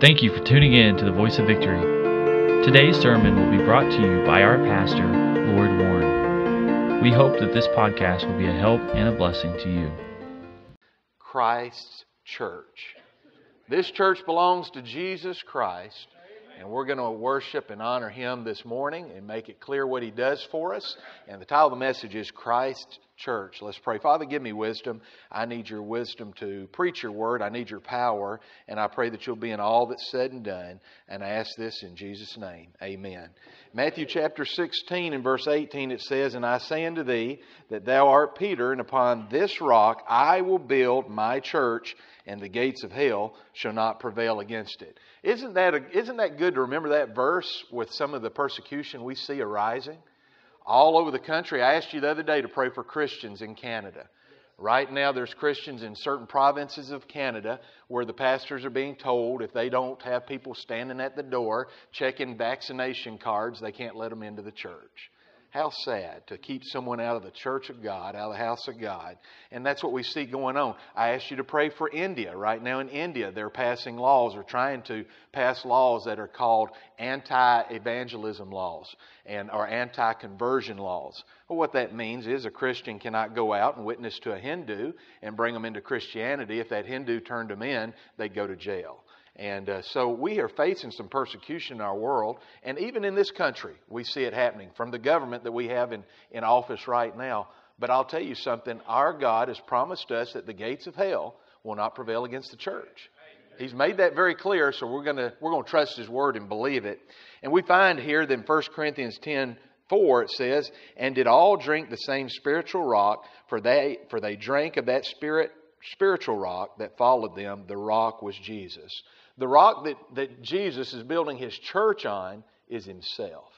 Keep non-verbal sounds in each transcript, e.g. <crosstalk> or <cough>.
Thank you for tuning in to the Voice of Victory. Today's sermon will be brought to you by our pastor, Loyd Warren. We hope that this podcast will be a help and a blessing to you. Christ's church. This church belongs to Jesus Christ, and we're going to worship and honor him this morning and make it clear what he does for us. And the title of the message is Christ's church. Let's pray. Father, give me wisdom. I need your wisdom to preach your word. I need your power. And I pray that you'll be in all that's said and done. And I ask this in Jesus' name. Amen. Matthew chapter 16 and verse 18 it says, And I say unto thee that thou art Peter, and upon this rock I will build my church, and the gates of hell shall not prevail against it. Isn't that, a, isn't that good to remember that verse with some of the persecution we see arising? All over the country. I asked you the other day to pray for Christians in Canada. Right now, there's Christians in certain provinces of Canada where the pastors are being told if they don't have people standing at the door checking vaccination cards, they can't let them into the church. How sad to keep someone out of the church of God, out of the house of God. And that's what we see going on. I asked you to pray for India. Right now in India, they're passing laws or trying to pass laws that are called anti evangelism laws and or anti conversion laws. Well, what that means is a Christian cannot go out and witness to a Hindu and bring them into Christianity. If that Hindu turned them in, they'd go to jail. And uh, so we are facing some persecution in our world. And even in this country, we see it happening from the government that we have in, in office right now. But I'll tell you something our God has promised us that the gates of hell will not prevail against the church. He's made that very clear, so we're going we're going to trust His word and believe it. And we find here that in 1 Corinthians 10 4, it says, And did all drink the same spiritual rock, for they, for they drank of that spirit, spiritual rock that followed them. The rock was Jesus. The rock that, that Jesus is building his church on is himself.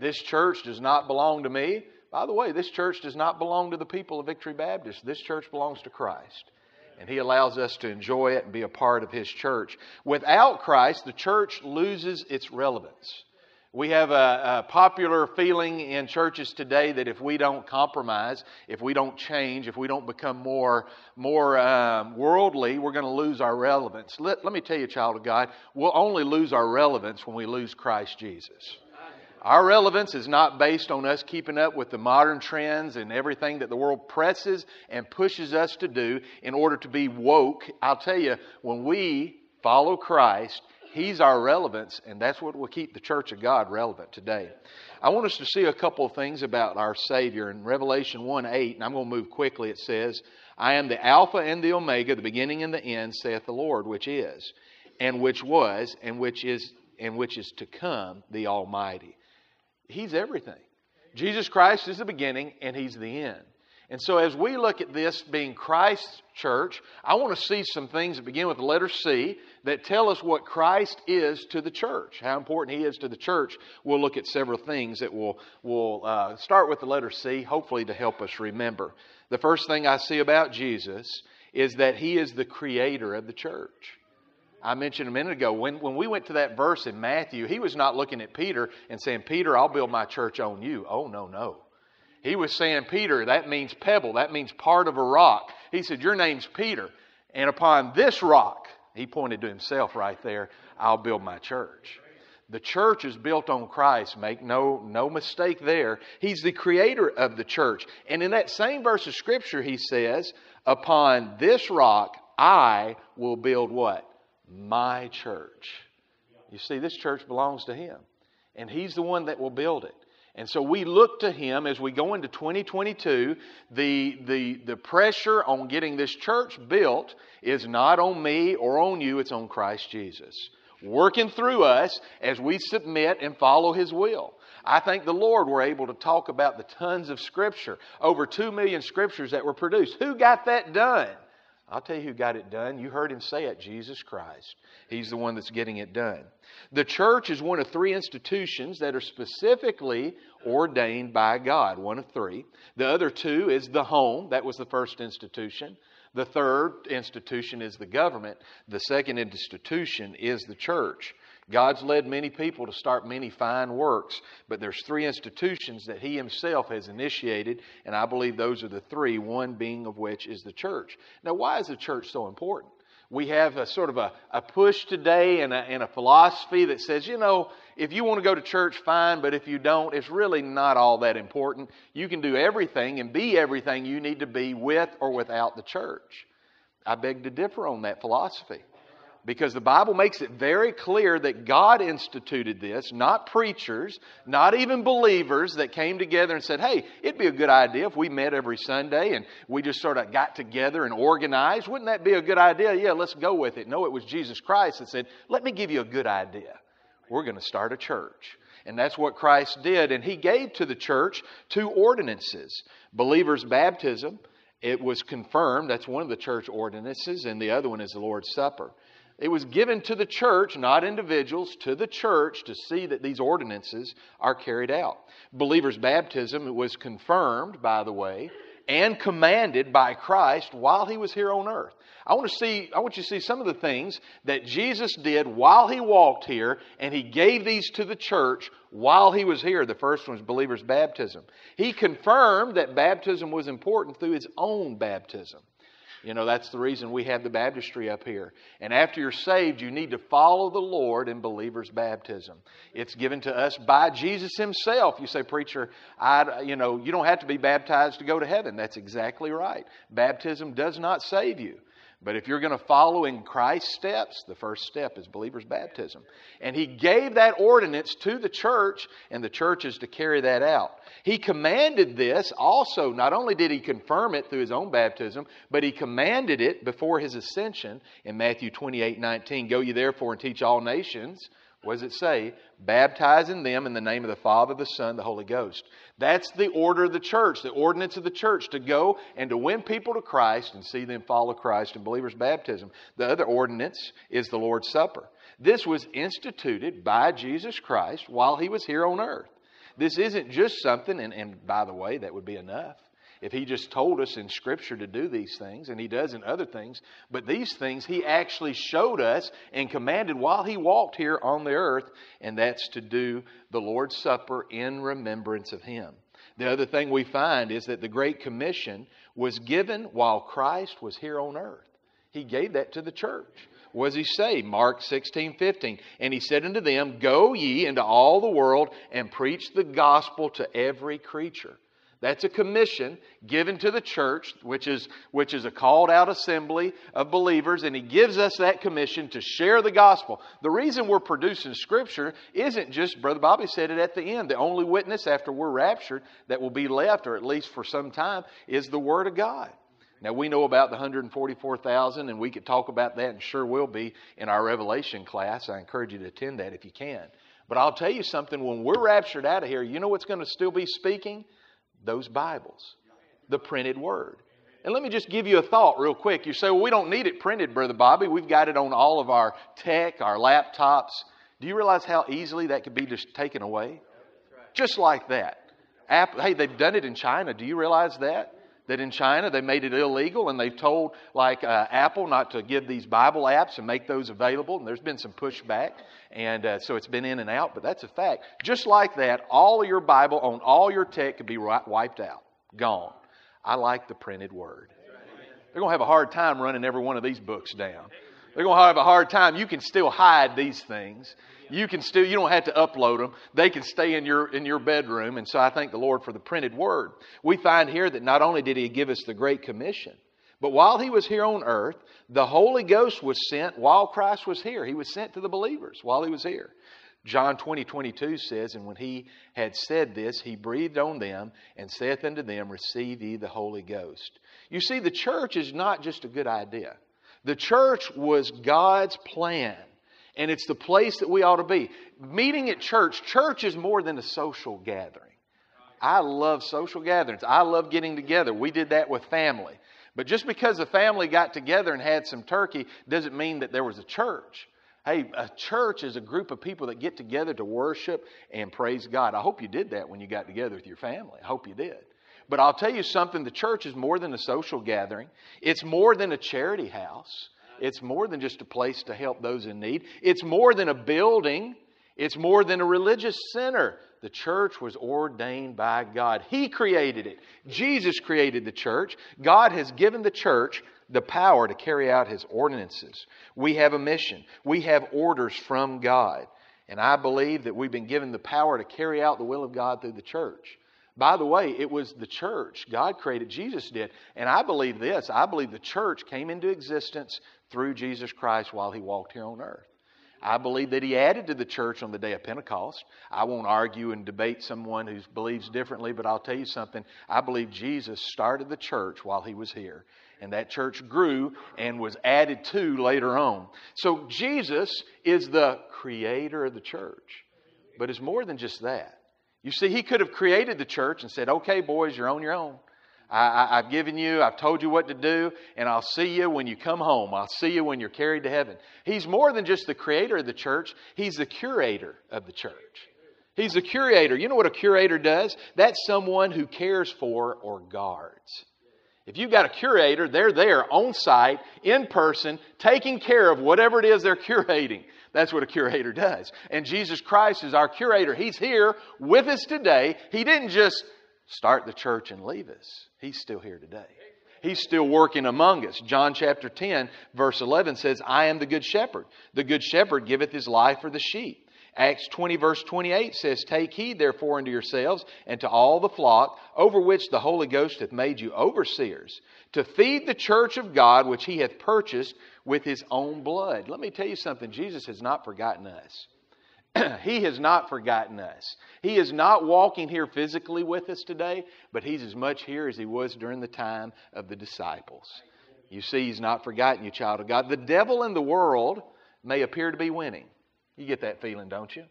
This church does not belong to me. By the way, this church does not belong to the people of Victory Baptist. This church belongs to Christ. And He allows us to enjoy it and be a part of His church. Without Christ, the church loses its relevance. We have a, a, popular feeling in churches today that if we don't compromise, if we don't change, if we don't become more, more um, worldly, we're going to lose our relevance. Let, let me tell you, child of God, we'll only lose our relevance when we lose Christ Jesus. Our relevance is not based on us keeping up with the modern trends and everything that the world presses and pushes us to do in order to be woke. I'll tell you, when we follow Christ, He's our relevance, and that's what will keep the church of God relevant today. I want us to see a couple of things about our Savior. In Revelation 1 8, and I'm going to move quickly, it says, I am the Alpha and the Omega, the beginning and the end, saith the Lord, which is, and which was, and which is, and which is to come, the Almighty. He's everything. Jesus Christ is the beginning, and He's the end. And so, as we look at this being Christ's church, I want to see some things that begin with the letter C that tell us what Christ is to the church, how important He is to the church. We'll look at several things that will will uh, start with the letter C, hopefully to help us remember. The first thing I see about Jesus is that He is the creator of the church. I mentioned a minute ago, when, when we went to that verse in Matthew, he was not looking at Peter and saying, Peter, I'll build my church on you. Oh, no, no. He was saying, Peter, that means pebble. That means part of a rock. He said, Your name's Peter. And upon this rock, he pointed to himself right there, I'll build my church. The church is built on Christ. Make no, no mistake there. He's the creator of the church. And in that same verse of Scripture, he says, Upon this rock, I will build what? My church. You see, this church belongs to him. And he's the one that will build it. And so we look to him as we go into 2022. The, the, the pressure on getting this church built is not on me or on you, it's on Christ Jesus. Working through us as we submit and follow his will. I thank the Lord we're able to talk about the tons of Scripture, over 2 million Scriptures that were produced. Who got that done? I'll tell you who got it done. You heard him say it Jesus Christ. He's the one that's getting it done. The church is one of three institutions that are specifically ordained by God, one of three. The other two is the home, that was the first institution. The third institution is the government. The second institution is the church. God's led many people to start many fine works, but there's three institutions that He Himself has initiated, and I believe those are the three, one being of which is the church. Now, why is the church so important? We have a sort of a, a push today and a, and a philosophy that says, you know, if you want to go to church, fine, but if you don't, it's really not all that important. You can do everything and be everything you need to be with or without the church. I beg to differ on that philosophy. Because the Bible makes it very clear that God instituted this, not preachers, not even believers that came together and said, hey, it'd be a good idea if we met every Sunday and we just sort of got together and organized. Wouldn't that be a good idea? Yeah, let's go with it. No, it was Jesus Christ that said, let me give you a good idea. We're going to start a church. And that's what Christ did. And He gave to the church two ordinances believers' baptism. It was confirmed. That's one of the church ordinances, and the other one is the Lord's Supper. It was given to the church, not individuals, to the church to see that these ordinances are carried out. Believers' baptism was confirmed, by the way, and commanded by Christ while he was here on earth. I want to see I want you to see some of the things that Jesus did while he walked here and he gave these to the church while he was here. The first one was believers' baptism. He confirmed that baptism was important through his own baptism. You know, that's the reason we have the baptistry up here. And after you're saved, you need to follow the Lord in believer's baptism. It's given to us by Jesus himself. You say, preacher, I, you know, you don't have to be baptized to go to heaven. That's exactly right. Baptism does not save you. But if you're going to follow in Christ's steps, the first step is believer's baptism. And he gave that ordinance to the church, and the church is to carry that out. He commanded this also, not only did he confirm it through his own baptism, but he commanded it before his ascension in Matthew 28 19. Go ye therefore and teach all nations what does it say? Baptizing them in the name of the Father, the Son, the Holy Ghost. That's the order of the church, the ordinance of the church, to go and to win people to Christ and see them follow Christ in believers' baptism. The other ordinance is the Lord's Supper. This was instituted by Jesus Christ while he was here on earth. This isn't just something, and, and by the way, that would be enough if he just told us in Scripture to do these things, and he does in other things, but these things he actually showed us and commanded while he walked here on the earth, and that's to do the Lord's Supper in remembrance of him. The other thing we find is that the Great Commission was given while Christ was here on earth. He gave that to the church. Does he say? Mark 16, 15. And he said unto them, Go ye into all the world and preach the gospel to every creature. That's a commission given to the church, which is, which is a called out assembly of believers, and he gives us that commission to share the gospel. The reason we're producing scripture isn't just, Brother Bobby said it at the end, the only witness after we're raptured that will be left, or at least for some time, is the Word of God. Now, we know about the 144,000, and we could talk about that, and sure will be in our Revelation class. I encourage you to attend that if you can. But I'll tell you something when we're raptured out of here, you know what's going to still be speaking? Those Bibles, the printed word. And let me just give you a thought real quick. You say, well, we don't need it printed, Brother Bobby. We've got it on all of our tech, our laptops. Do you realize how easily that could be just taken away? Just like that. Hey, they've done it in China. Do you realize that? That in China they made it illegal and they've told, like uh, Apple, not to give these Bible apps and make those available. And there's been some pushback. And uh, so it's been in and out, but that's a fact. Just like that, all your Bible on all your tech could be wiped out, gone. I like the printed word. They're going to have a hard time running every one of these books down. They're going to have a hard time. You can still hide these things. You can still, you don't have to upload them. They can stay in your, in your bedroom. And so I thank the Lord for the printed word. We find here that not only did He give us the Great Commission, but while He was here on earth, the Holy Ghost was sent while Christ was here. He was sent to the believers while He was here. John 20, 22 says, And when he had said this, he breathed on them and saith unto them, Receive ye the Holy Ghost. You see, the church is not just a good idea. The church was God's plan, and it's the place that we ought to be. Meeting at church, church is more than a social gathering. I love social gatherings. I love getting together. We did that with family. But just because the family got together and had some turkey doesn't mean that there was a church. Hey, a church is a group of people that get together to worship and praise God. I hope you did that when you got together with your family. I hope you did. But I'll tell you something the church is more than a social gathering, it's more than a charity house, it's more than just a place to help those in need, it's more than a building. It's more than a religious center. The church was ordained by God. He created it. Jesus created the church. God has given the church the power to carry out His ordinances. We have a mission, we have orders from God. And I believe that we've been given the power to carry out the will of God through the church. By the way, it was the church. God created, Jesus did. And I believe this I believe the church came into existence through Jesus Christ while he walked here on earth. I believe that he added to the church on the day of Pentecost. I won't argue and debate someone who believes differently, but I'll tell you something. I believe Jesus started the church while he was here. And that church grew and was added to later on. So Jesus is the creator of the church. But it's more than just that. You see, he could have created the church and said, okay, boys, you're on your own. I, have given you, I've told you what to do, and I'll see you when you come home. I'll see you when you're carried to heaven. He's more than just the creator of the church, he's the curator of the church. He's the curator. You know what a curator does? That's someone who cares for or guards. If you've got a curator, they're there on site, in person, taking care of whatever it is they're <laughs> curating. That's what a curator does. And Jesus Christ is our curator. He's here with us today. He didn't just start the church and leave us. He's still here today. He's still working among us. John chapter 10, verse 11 says, I am the good shepherd. The good shepherd giveth his life for the sheep. Acts 20, verse 28 says, Take heed therefore unto yourselves and to all the flock over which the Holy Ghost hath made you overseers, to feed the church of God which he hath purchased with his own blood. Let me tell you something Jesus has not forgotten us. <clears throat> he has not forgotten us. He is not walking here physically with us today, but He's as much here as He was during the time of the disciples. You see, He's not forgotten you, child of God. The devil and the world may appear to be winning. You get that feeling, don't you?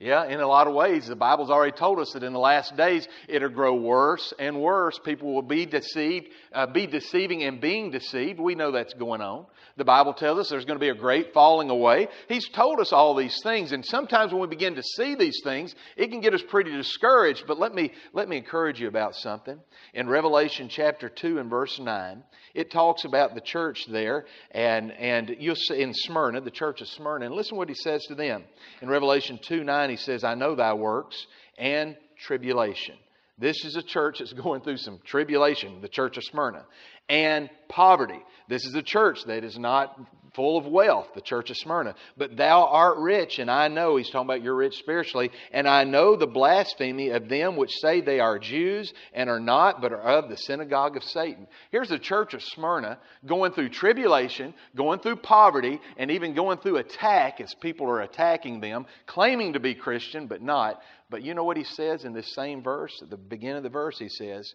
Yeah, in a lot of ways, the Bible's already told us that in the last days it'll grow worse and worse. People will be deceived, uh, be deceiving and being deceived. We know that's going on. The Bible tells us there's going to be a great falling away. He's told us all these things, and sometimes when we begin to see these things, it can get us pretty discouraged. But let me let me encourage you about something. In Revelation chapter two and verse nine, it talks about the church there, and and you'll see in Smyrna, the church of Smyrna, and listen what he says to them in Revelation two nine 9, he says, I know thy works and tribulation. This is a church that's <laughs> going through some tribulation, the church of Smyrna, and poverty. This is a church that is not full of wealth, the church of Smyrna. But thou art rich, and I know, he's talking about you're rich spiritually, and I know the blasphemy of them which say they are Jews and are not, but are of the synagogue of Satan. Here's the church of Smyrna going through tribulation, going through poverty, and even going through attack as people are attacking them, claiming to be Christian, but not. But you know what he says in this same verse? At the beginning of the verse, he says,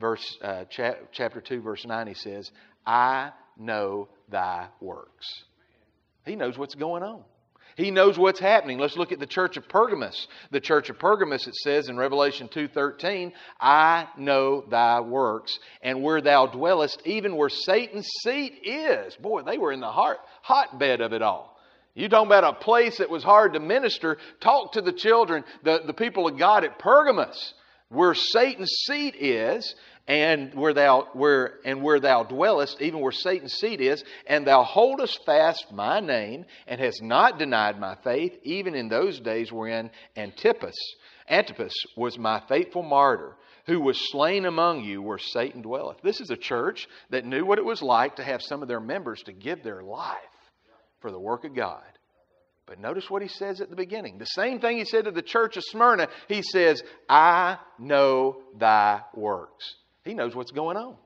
verse uh, cha- chapter 2, verse 9, he says, I know thy works. He knows what's going on. He knows what's happening. Let's look at the church of Pergamos. The church of Pergamos, it says in Revelation 2.13, I know thy works, and where thou dwellest, even where Satan's seat is. Boy, they were in the heart, hotbed of it all. You talking about a place that was hard to minister. Talk to the children, the, the people of God at Pergamos, where Satan's seat is, and where thou where and where thou dwellest, even where Satan's seat is, and thou holdest fast my name, and hast not denied my faith, even in those days wherein Antipas, Antipas was my faithful martyr, who was slain among you where Satan dwelleth. This is a church that knew what it was like to have some of their members to give their life for the work of God. But notice what he says at the beginning. The same thing he said to the church of Smyrna. He says, I know thy works. He knows what's going on.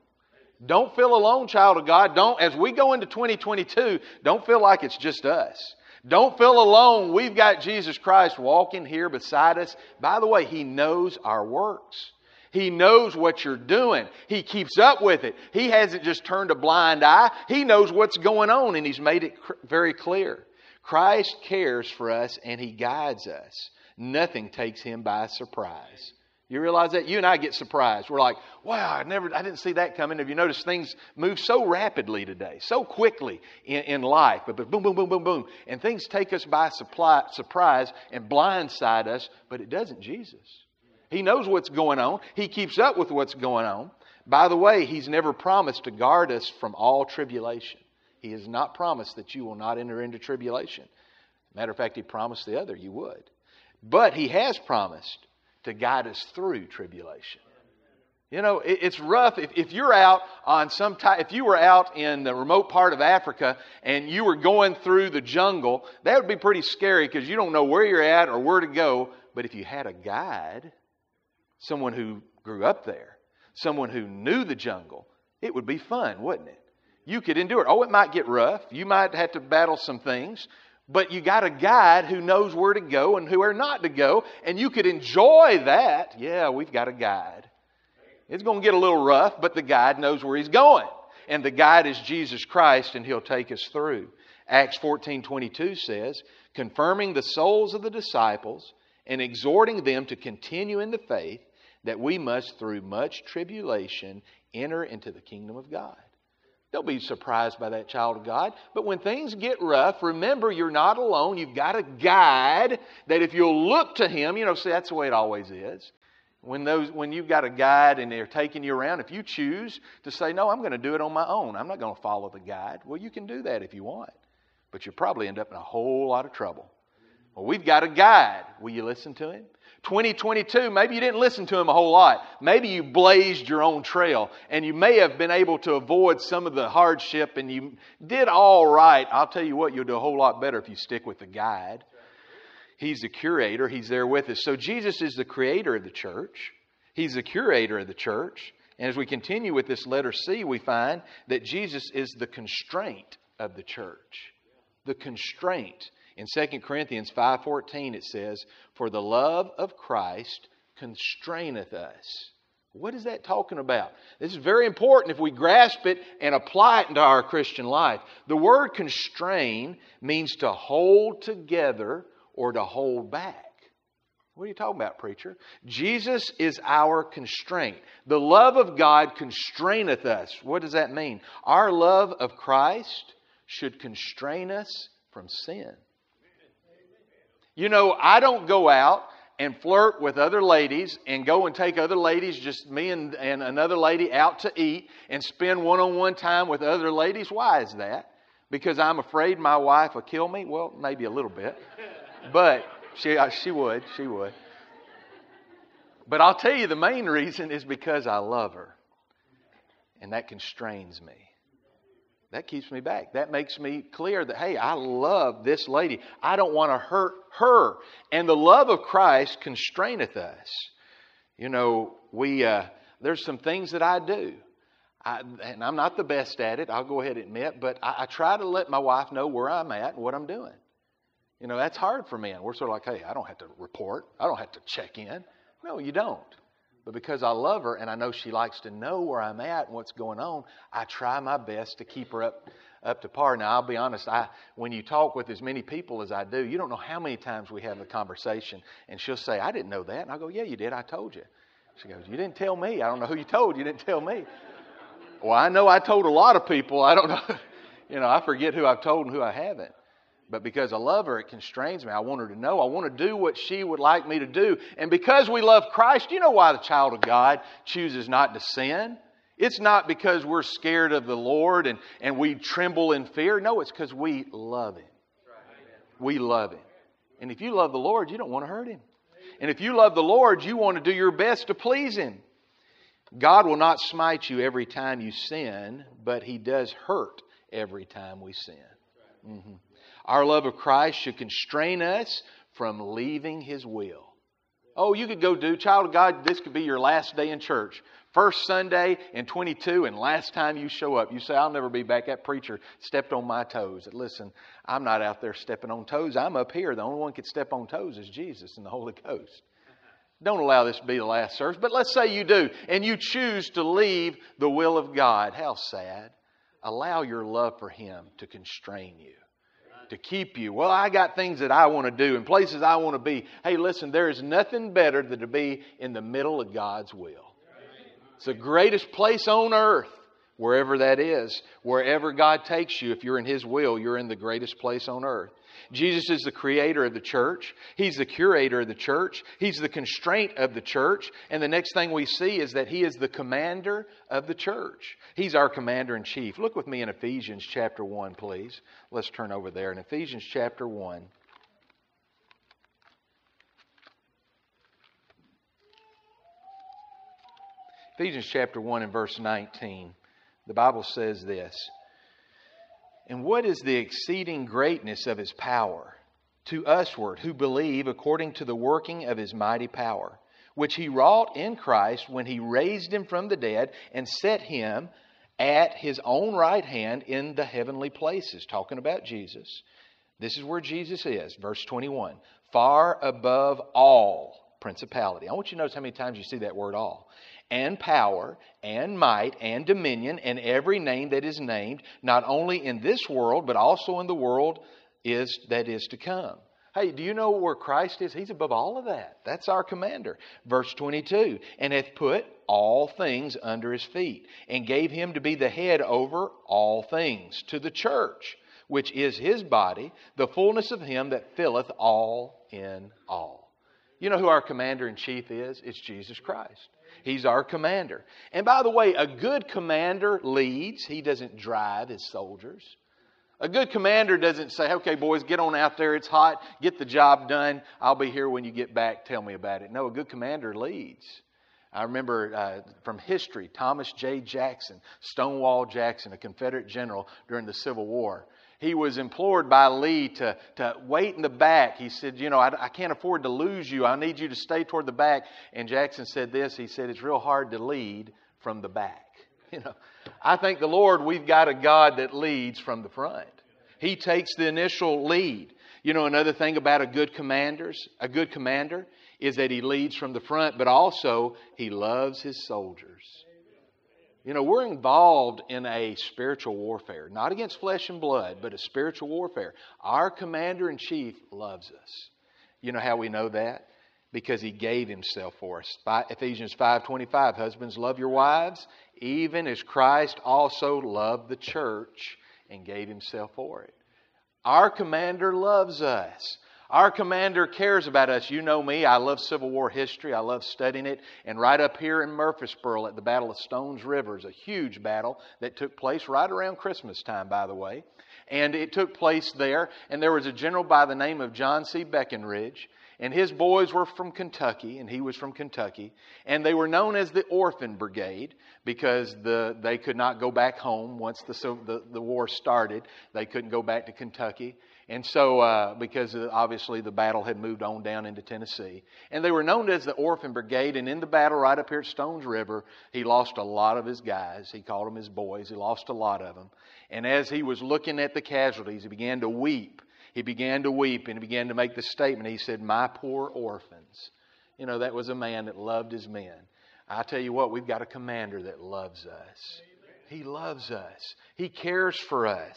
Don't feel alone, child of God. Don't, as we go into 2022, don't feel like it's just us. Don't feel alone. We've got Jesus Christ walking here beside us. By the way, He knows our works. He knows what you're doing. He keeps up with it. He hasn't just turned a blind eye. He knows what's going on and He's made it cr- very clear. Christ cares for us and He guides us. Nothing takes Him by surprise. You realize that? You and I get surprised. We're like, wow, I never, I didn't see that coming. Have you noticed things move so rapidly today, so quickly in, in life? But, but boom, boom, boom, boom, boom. And things take us by supply, surprise and blindside us, but it doesn't Jesus. He knows what's going on. He keeps up with what's going on. By the way, He's never promised to guard us from all tribulation. He has not promised that you will not enter into tribulation. Matter of fact, He promised the other you would. But He has promised to guide us through tribulation. You know, it's rough. If, if you're out on some type, if you were out in the remote part of Africa and you were going through the jungle, that would be pretty scary because you don't know where you're at or where to go. But if you had a guide, someone who grew up there, someone who knew the jungle, it would be fun, wouldn't it? You could endure it. Oh, it might get rough. You might have to battle some things, but you got a guide who knows where to go and where not to go, and you could enjoy that. Yeah, we've got a guide. It's going to get a little rough, but the guide knows where he's going. And the guide is Jesus Christ, and he'll take us through. Acts 14 22 says, confirming the souls of the disciples and exhorting them to continue in the faith, that we must, through much tribulation, enter into the kingdom of God. Don't be surprised by that child of God. But when things get rough, remember you're not alone. You've got a guide that if you'll look to him, you know, see, that's the way it always is. When, those, when you've got a guide and they're taking you around, if you choose to say, No, I'm going to do it on my own, I'm not going to follow the guide, well, you can do that if you want. But you'll probably end up in a whole lot of trouble. Well, we've got a guide. Will you listen to him? 2022, maybe you didn't listen to him a whole lot. Maybe you blazed your own trail and you may have been able to avoid some of the hardship and you did all right. I'll tell you what, you'll do a whole lot better if you stick with the guide. He's the curator, He's there with us. So Jesus is the creator of the church, He's the curator of the church. And as we continue with this letter C, we find that Jesus is the constraint of the church. The constraint. In 2 Corinthians 5:14 it says, "For the love of Christ constraineth us." What is that talking about? This is very important if we grasp it and apply it into our Christian life. The word constrain means to hold together or to hold back. What are you talking about, preacher? Jesus is our constraint. The love of God constraineth us. What does that mean? Our love of Christ should constrain us from sin. You know, I don't go out and flirt with other ladies and go and take other ladies, just me and, and another lady out to eat and spend one on one time with other ladies. Why is that? Because I'm afraid my wife will kill me? Well, maybe a little bit. But she, uh, she would, she would. But I'll tell you the main reason is because I love her. And that constrains me. That keeps me back. That makes me clear that, hey, I love this lady. I don't want to hurt her. And the love of Christ constraineth us. You know, we, uh, there's some things that I do. I, and I'm not the best at it, I'll go ahead and admit, but I, I try to let my wife know where I'm at and what I'm doing. You know, that's hard for men. We're sort of like, hey, I don't have to report, I don't have to check in. No, you don't. But because I love her and I know she likes to know where I'm at and what's going on, I try my best to keep her up up to par. Now, I'll be honest, I when you talk with as many people as I do, you don't know how many times we have a conversation and she'll say, I didn't know that. And I'll go, Yeah, you did, I told you. She goes, You didn't tell me. I don't know who you told, you didn't tell me. Well, I know I told a lot of people. I don't know. <laughs> you know, I forget who I've told and who I haven't. But because I love her, it constrains me. I want her to know. I want to do what she would like me to do. And because we love Christ, you know why the child of God chooses not to sin? It's not because we're scared of the Lord and, and we tremble in fear. No, it's because we love Him. We love Him. And if you love the Lord, you don't want to hurt Him. And if you love the Lord, you want to do your best to please Him. God will not smite you every time you sin, but He does hurt every time we sin. Mm-hmm. Our love of Christ should constrain us from leaving His will. Oh, you could go do, child of God, this could be your last day in church. First Sunday in 22, and last time you show up, you say, I'll never be back. That preacher stepped on my toes. Listen, I'm not out there stepping on toes. I'm up here. The only one can step on toes is Jesus and the Holy Ghost. Don't allow this to be the last service. But let's say you do, and you choose to leave the will of God. How sad. Allow your love for Him to constrain you to keep you. Well, I got things that I want to do and places I want to be. Hey, listen, there is nothing better than to be in the middle of God's will. It's the greatest place on earth, wherever that is. Wherever God takes you, if you're in His will, you're in the greatest place on earth. Jesus is the creator of the church, He's the curator of the church, He's the constraint of the church. And the next thing we see is that He is the commander of the church. He's our commander in chief. Look with me in Ephesians chapter 1, please. Let's turn over there. In Ephesians chapter 1. Ephesians chapter 1 and verse 19, the Bible says this and what is the exceeding greatness of his power to usward who believe according to the working of his mighty power, which he wrought in Christ when he raised him from the dead and set him at his own right hand in the heavenly places? Talking about Jesus. This is where Jesus is, verse 21 far above all principality. I want you to notice how many times you see that word all. And power, and might, and dominion, and every name that is named, not only in this world, but also in the world is that is to come. Hey, do you know where Christ is? He's above all of that. That's our commander. Verse 22 And hath put all things under his feet, and gave him to be the head over all things to the church, which is his body, the fullness of him that filleth all in all. You know who our commander in chief is? It's Jesus Christ. He's our commander. And by the way, a good commander leads, he doesn't drive his soldiers. A good commander doesn't say, okay, boys, get on out there. It's hot. Get the job done. I'll be here when you get back. Tell me about it. No, a good commander leads. I remember uh, from history Thomas J. Jackson, Stonewall Jackson, a Confederate general during the Civil War. He was implored by Lee to, to wait in the back. He said, You know, I, I can't afford to lose you. I need you to stay toward the back. And Jackson said this He said, It's real hard to lead from the back. <laughs> You know, I think the Lord, we've got a God that leads from the front. He takes the initial lead. You know, another thing about a good commander's, a good commander is that he leads from the front, but also he loves his soldiers. You know, we're involved in a spiritual warfare, not against flesh and blood, but a spiritual warfare. Our commander in chief loves us. You know how we know that? Because he gave himself for us. By Ephesians 5:25, husbands love your wives even as Christ also loved the church and gave himself for it. Our commander loves us. Our commander cares about us. You know me. I love Civil War history. I love studying it. And right up here in Murfreesboro at the Battle of Stones River is a huge battle that took place right around Christmas time, by the way. And it took place there. And there was a general by the name of John C. Breckinridge. And his boys were from Kentucky, and he was from Kentucky. And they were known as the Orphan Brigade because the, they could not go back home once the, the, the war started. They couldn't go back to Kentucky. And so, uh, because obviously the battle had moved on down into Tennessee. And they were known as the Orphan Brigade. And in the battle right up here at Stones River, he lost a lot of his guys. He called them his boys. He lost a lot of them. And as he was looking at the casualties, he began to weep he began to weep and he began to make the statement. He said, My poor orphans. You know, that was a man that loved his men. I tell you what, we've got a commander that loves us. He loves us. He cares for us.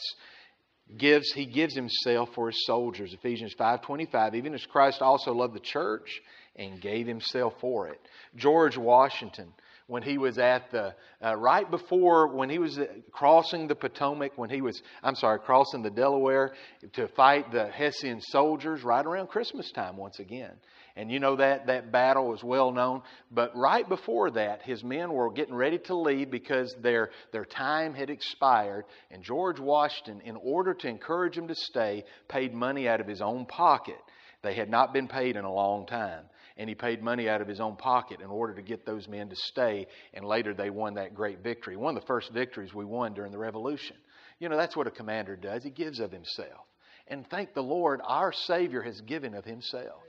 Gives, he gives himself for his soldiers. Ephesians 5.25, even as Christ also loved the church and gave himself for it. George Washington when he was at the, uh, right before, when he was crossing the Potomac, when he was, I'm sorry, crossing the Delaware to fight the Hessian soldiers right around Christmas time once again. And you know that, that battle was well known. But right before that, his men were getting ready to leave because their, their time had expired. And George Washington, in order to encourage them to stay, paid money out of his own pocket. They had not been paid in a long time and he paid money out of his own pocket in order to get those men to stay. And later they won that great victory. One of the first victories we won during the Revolution. You know, that's what a commander does. He gives of himself. And thank the Lord, our Savior has given of himself.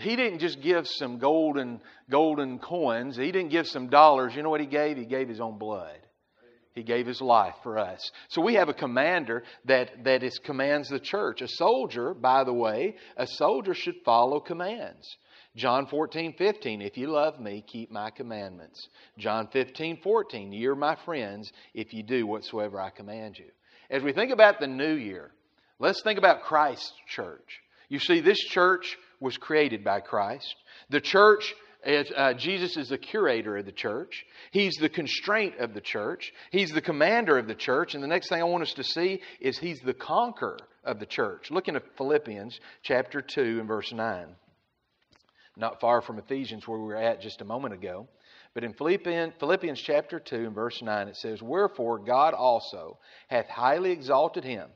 He didn't just give some golden, golden coins. He didn't give some dollars. You know what he gave? He gave his own blood. He gave his life for us. So we have a commander that, that is, commands the church. A soldier, by the way, a soldier should follow commands. John 14, 15, if you love me, keep my commandments. John 15, 14, you're my friends if you do whatsoever I command you. As we think about the new year, let's think about Christ's church. You see, this church was created by Christ. The church uh, Jesus is the curator of the church. He's the constraint of the church. He's the commander of the church. And the next thing I want us to see is he's the conqueror of the church. Look into Philippians chapter 2 and verse 9 not far from Ephesians, where we were at just a moment ago. But in Philippians, Philippians chapter 2 and verse 9, it says, Wherefore God also hath highly exalted him,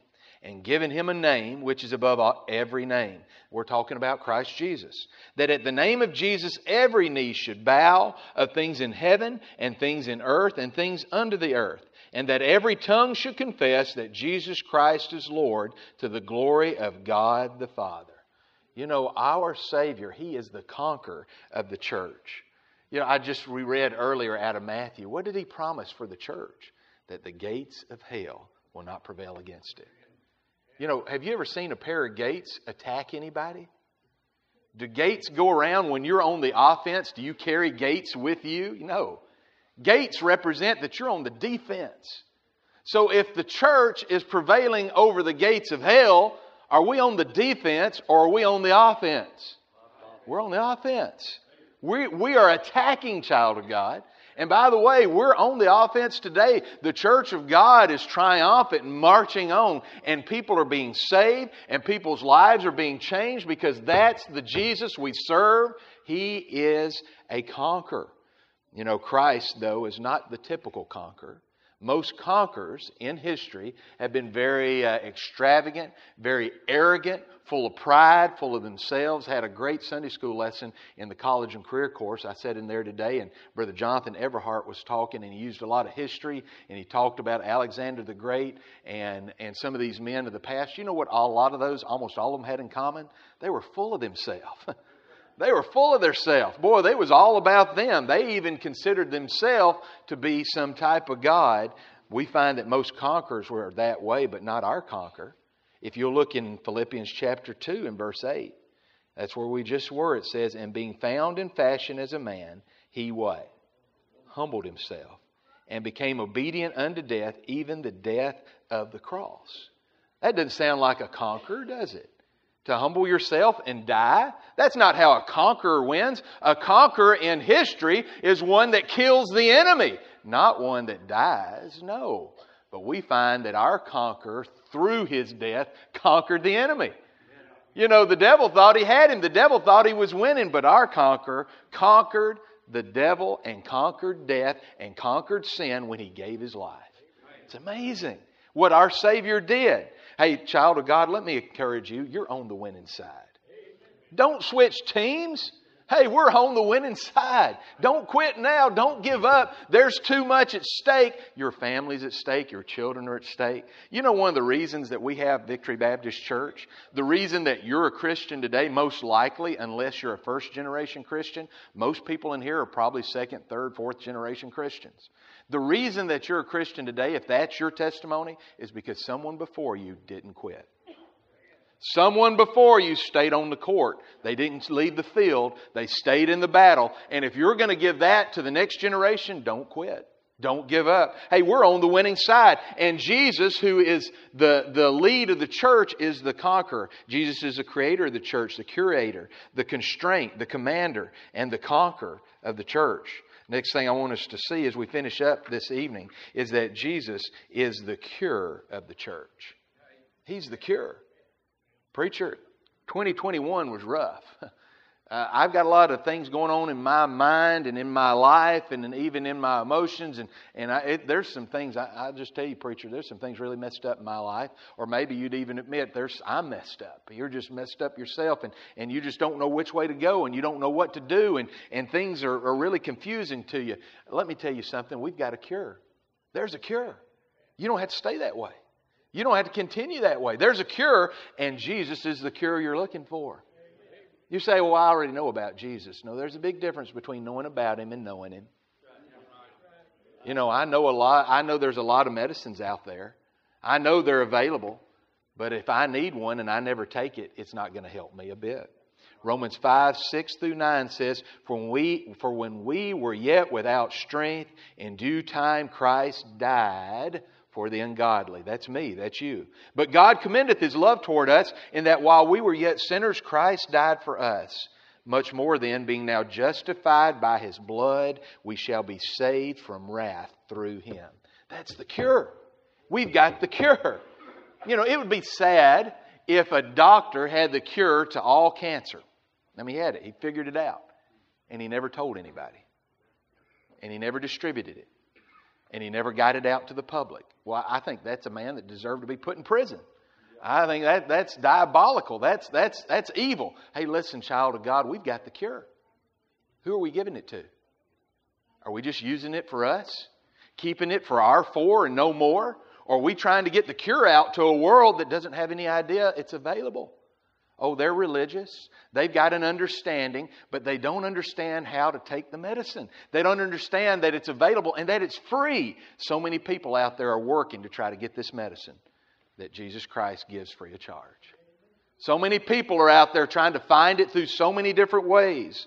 and given him a name which is above every name. We're talking about Christ Jesus. That at the name of Jesus, every knee should bow of things in heaven and things in earth and things under the earth. And that every tongue should confess that Jesus Christ is Lord to the glory of God the Father. You know, our Savior, He is the conqueror of the church. You know, I just reread earlier out of Matthew. What did He promise for the church? That the gates of hell will not prevail against it. You know, have you ever seen a pair of gates attack anybody? Do gates go around when you're on the offense? Do you carry gates with you? No. Gates represent that you're on the defense. So if the church is prevailing over the gates of hell, are we on the defense or are we on the offense? We're on the offense. We, we are attacking, child of God. And by the way, we're on the offense today. The church of God is triumphant and marching on, and people are being saved, and people's lives are being changed because that's the Jesus we serve. He is a conqueror. You know, Christ, though, is not the typical conqueror. Most conquerors in history have been very uh, extravagant, very arrogant, full of pride, full of themselves. Had a great Sunday school lesson in the college and career course. I sat in there today, and Brother Jonathan Everhart was talking, and he used a lot of history, and he talked about Alexander the Great and, and some of these men of the past. You know what a lot of those, almost all of them had in common? They were full of themselves. <laughs> They were full of themselves. Boy, they was all about them. They even considered themselves to be some type of God. We find that most conquerors were that way, but not our conqueror. If you'll look in Philippians chapter 2 and verse 8, that's where we just were. It says, And being found in fashion as a man, he what? Humbled himself and became obedient unto death, even the death of the cross. That doesn't sound like a conqueror, does it? To humble yourself and die. That's not how a conqueror wins. A conqueror in history is one that kills the enemy, not one that dies. No. But we find that our conqueror, through his death, conquered the enemy. You know, the devil thought he had him. The devil thought he was winning, but our conqueror conquered the devil and conquered death and conquered sin when he gave his life. It's amazing what our Savior did. Hey, child of God, let me encourage you. You're on the winning side. Don't switch teams. Hey, we're on the winning side. Don't quit now. Don't give up. There's too much at stake. Your family's at stake. Your children are at stake. You know, one of the reasons that we have Victory Baptist Church, the reason that you're a Christian today, most likely, unless you're a first generation Christian, most people in here are probably second, third, fourth generation Christians. The reason that you're a Christian today, if that's your testimony, is because someone before you didn't quit. Someone before you stayed on the court. They didn't leave the field. They stayed in the battle. And if you're going to give that to the next generation, don't quit. Don't give up. Hey, we're on the winning side. And Jesus, who is the, the lead of the church, is the conqueror. Jesus is the creator of the church, the curator, the constraint, the commander, and the conqueror of the church. Next thing I want us to see as we finish up this evening is that Jesus is the cure of the church. He's the cure. Preacher, 2021 was rough. <laughs> Uh, I've got a lot of things going on in my mind and in my life and even in my emotions. And, and I, it, there's some things, I, I'll just tell you, preacher, there's some things really messed up in my life. Or maybe you'd even admit, there's, I'm messed up. You're just messed up yourself and, and you just don't know which way to go and you don't know what to do and, and things are, are really confusing to you. Let me tell you something. We've got a cure. There's a cure. You don't have to stay that way. You don't have to continue that way. There's a cure, and Jesus is the cure you're looking for. You say, well, I already know about Jesus. No, there's a big difference between knowing about him and knowing him. You know, I know a lot, I know there's a lot of medicines out there. I know they're available, but if I need one and I never take it, it's not going to help me a bit. Romans 5, 6 through 9 says, for when, we, for when we were yet without strength, in due time Christ died for the ungodly. That's me, that's you. But God commendeth his love toward us in that while we were yet sinners, Christ died for us. Much more then, being now justified by his blood, we shall be saved from wrath through him. That's the cure. We've got the cure. You know, it would be sad if a doctor had the cure to all cancer. I mean, he had it, he figured it out, and he never told anybody, and he never distributed it and he never got it out to the public. Well, I think that's a man that deserved to be put in prison. I think that, that's diabolical. That's, that's, that's evil. Hey, listen, child of God, we've got the cure. Who are we giving it to? Are we just using it for us? Keeping it for our four and no more? Or are we trying to get the cure out to a world that doesn't have any idea it's available? Oh, they're religious. They've got an understanding, but they don't understand how to take the medicine. They don't understand that it's available and that it's free. So many people out there are working to try to get this medicine that Jesus Christ gives free of charge. So many people are out there trying to find it through so many different ways.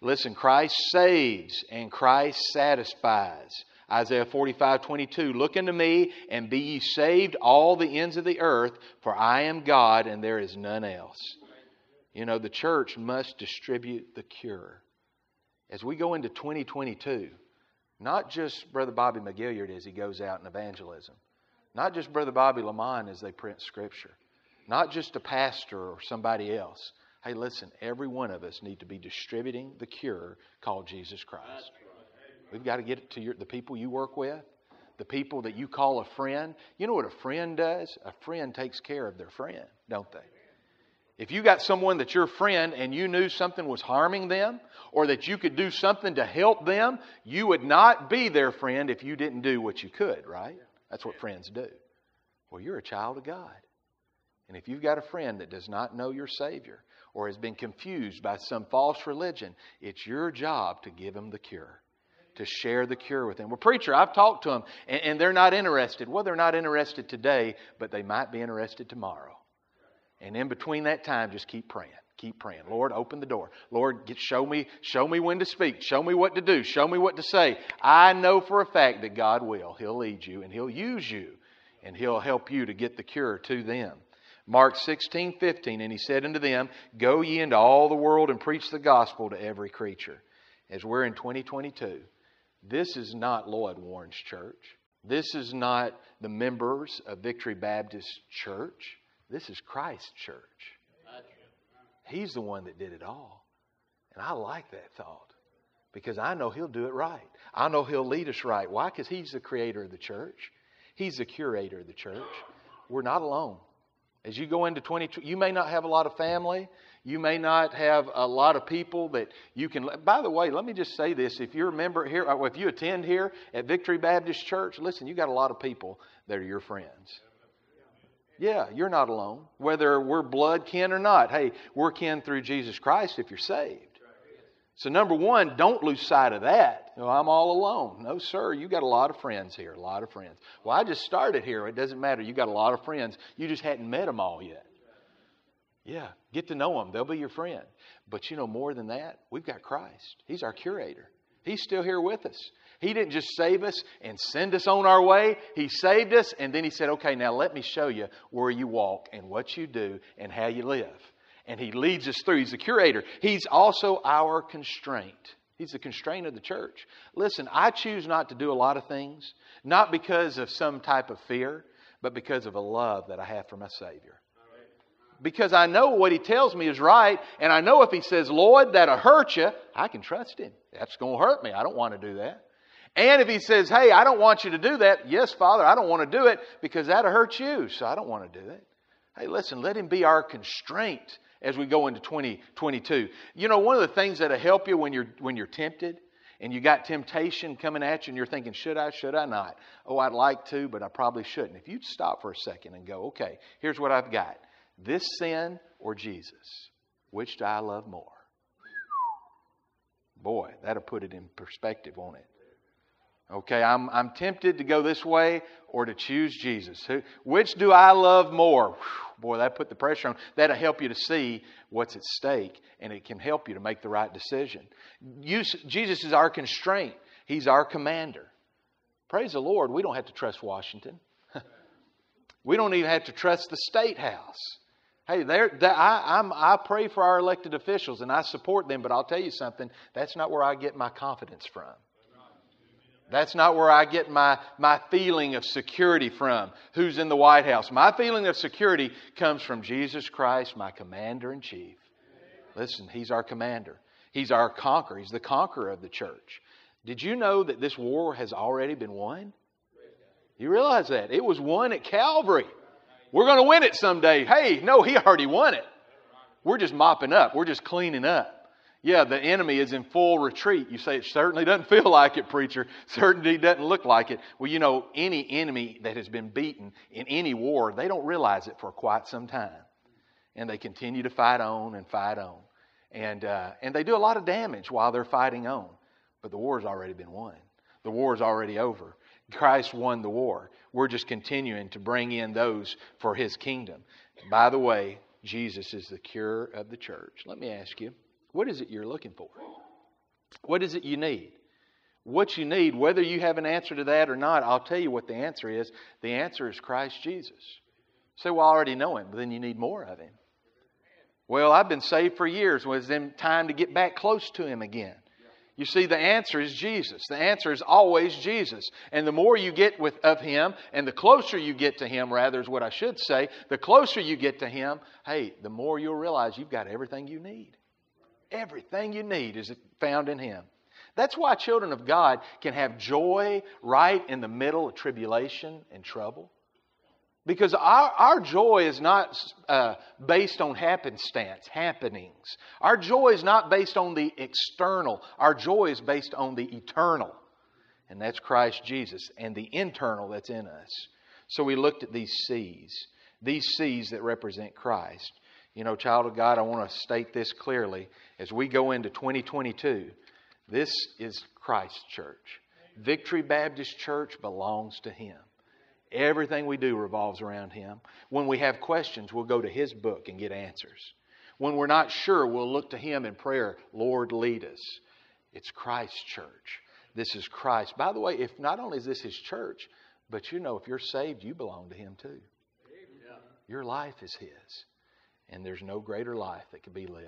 Listen, Christ saves and Christ satisfies. Isaiah 45, 22. Look unto me and be ye saved, all the ends of the earth, for I am God and there is none else. You know, the church must distribute the cure. As we go into 2022, not just Brother Bobby McGilliard as he goes out in evangelism, not just Brother Bobby Lamont as they print Scripture, not just a pastor or somebody else. Hey, listen, every one of us need to be distributing the cure called Jesus Christ. We've got to get it to your, the people you work with, the people that you call a friend. You know what a friend does? A friend takes care of their friend, don't they? If you got someone that's your friend and you knew something was harming them or that you could do something to help them, you would not be their friend if you didn't do what you could, right? That's what friends do. Well, you're a child of God. And if you've got a friend that does not know your Savior or has been confused by some false religion, it's your job to give him the cure to share the cure with them. Well, preacher, I've talked to them and, and, they're not interested. Well, they're not interested today, but they might be interested tomorrow. And in between that time, just keep praying. Keep praying. Lord, open the door. Lord, get, show me, show me when to speak. Show me what to do. Show me what to say. I know for a fact that God will. He'll lead you and He'll use you and He'll help you to get the cure to them. Mark 16, 15, and he said unto them, Go ye into all the world and preach the gospel to every creature. As we're in 2022, this is not Loyd Warren's church. This is not the members of Victory Baptist Church. This is Christ's church. He's the one that did it all. And I like that thought because I know He'll do it right. I know He'll lead us right. Why? Because He's the creator of the church, He's the curator of the church. We're not alone. As you go into 20, you may not have a lot of family. You may not have a lot of people that you can. By the way, let me just say this: if you're a member here, uh, or if you attend here at Victory Baptist Church, listen, you got a lot of people that are your friends. Yeah, you're not alone. Whether we're blood kin or not, hey, we're kin through Jesus Christ if you're saved. So, number one, don't lose sight of that. You know, I'm all alone. No, sir, you got a lot of friends here, a lot of friends. Well, I just started here. It doesn't matter. You got a lot of friends. You just hadn't met them all yet. Yeah, get to know them. They'll be your friend. But you know, more than that, we've got Christ. He's our curator. He's still here with us. He didn't just save us and send us on our way. He saved us, and then He said, Okay, now let me show you where you walk and what you do and how you live. And He leads us through. He's the curator. He's also our constraint. He's the constraint of the church. Listen, I choose not to do a lot of things, not because of some type of fear, but because of a love that I have for my Savior because I know what he tells me is right, and I know if he says, Lord, that'll hurt you, I can trust him. That's going to hurt me. I don't want to do that. And if he says, Hey, I don't want you to do that, yes, Father, I don't want to do it because that'll hurt you, so I don't want to do it. Hey, listen, let him be our constraint as we go into 2022. You know, one of the things that'll help you when you're when you're tempted and you got temptation coming at you and you're thinking, should I, should I not? Oh, I'd like to, but I probably shouldn't. If you'd stop for a second and go, okay, here's what I've got. This sin or Jesus? Which do I love more? Boy, that'll put it in perspective, won't it? Okay, I'm, I'm tempted to go this way or to choose Jesus. Who, Which do I love more? Boy, that put the pressure on. That'll help you to see what's at stake, and it can help you to make the right decision. Jesus is our constraint, He's our commander. Praise the Lord, we don't have to trust Washington. <laughs> we don't even have to trust the state house. Hey, there, I, I pray for our elected officials and I support them, but I'll tell you something, that's not where I get my confidence from. That's not where I get my, my feeling of security from. Who's in the White House? My feeling of security comes from Jesus Christ, my commander in chief. Listen, he's our commander. He's our conqueror. He's the conqueror of the church. Did you know that this war has already been won? You realize that? It was won at Calvary. We're going to win it someday. Hey, no, he already won it. We're just mopping up, we're just cleaning up. Yeah, the enemy is in full retreat. You say it certainly doesn't <laughs> feel like it, preacher. Certainly doesn't look like it. Well, you know, any enemy that has been beaten in any war, they don't realize it for quite some time. And they continue to fight on and fight on. And, uh, and they do a lot of damage while they're fighting on. But the war's already been won, the war's already over. Christ won the war. We're just continuing to bring in those for his kingdom. By the way, Jesus is the cure of the church. Let me ask you. What is it you're looking for? What is it you need? What you need, whether you have an answer to that or not, I'll tell you what the answer is. The answer is Christ Jesus. Say, well, I already know him, but then you need more of him. Well, I've been saved for years. Was well, then time to get back close to him again? You see, the answer is Jesus. The answer is always Jesus. And the more you get with, of Him, and the closer you get to Him, rather, is what I should say, the closer you get to Him, hey, the more you'll realize you've got everything you need. Everything you need is found in Him. That's why children of God can have joy right in the middle of tribulation and trouble. Because our, our joy is not uh, based on happenstance, happenings. Our joy is not based on the external. Our joy is based on the eternal. And that's Christ Jesus and the internal that's in us. So we looked at these C's, these C's that represent Christ. You know, child of God, I want to state this clearly as we go into 2022. This is Christ's church. Victory Baptist Church belongs to Him. Everything we do revolves around Him. When we have questions, we'll go to His book and get answers. When we're not sure, we'll look to Him in prayer. Lord, lead us. It's Christ's church. This is Christ. By the way, if not only is this His church, but you know, if you're saved, you belong to Him too. Your life is His and there's no greater life that could be lived.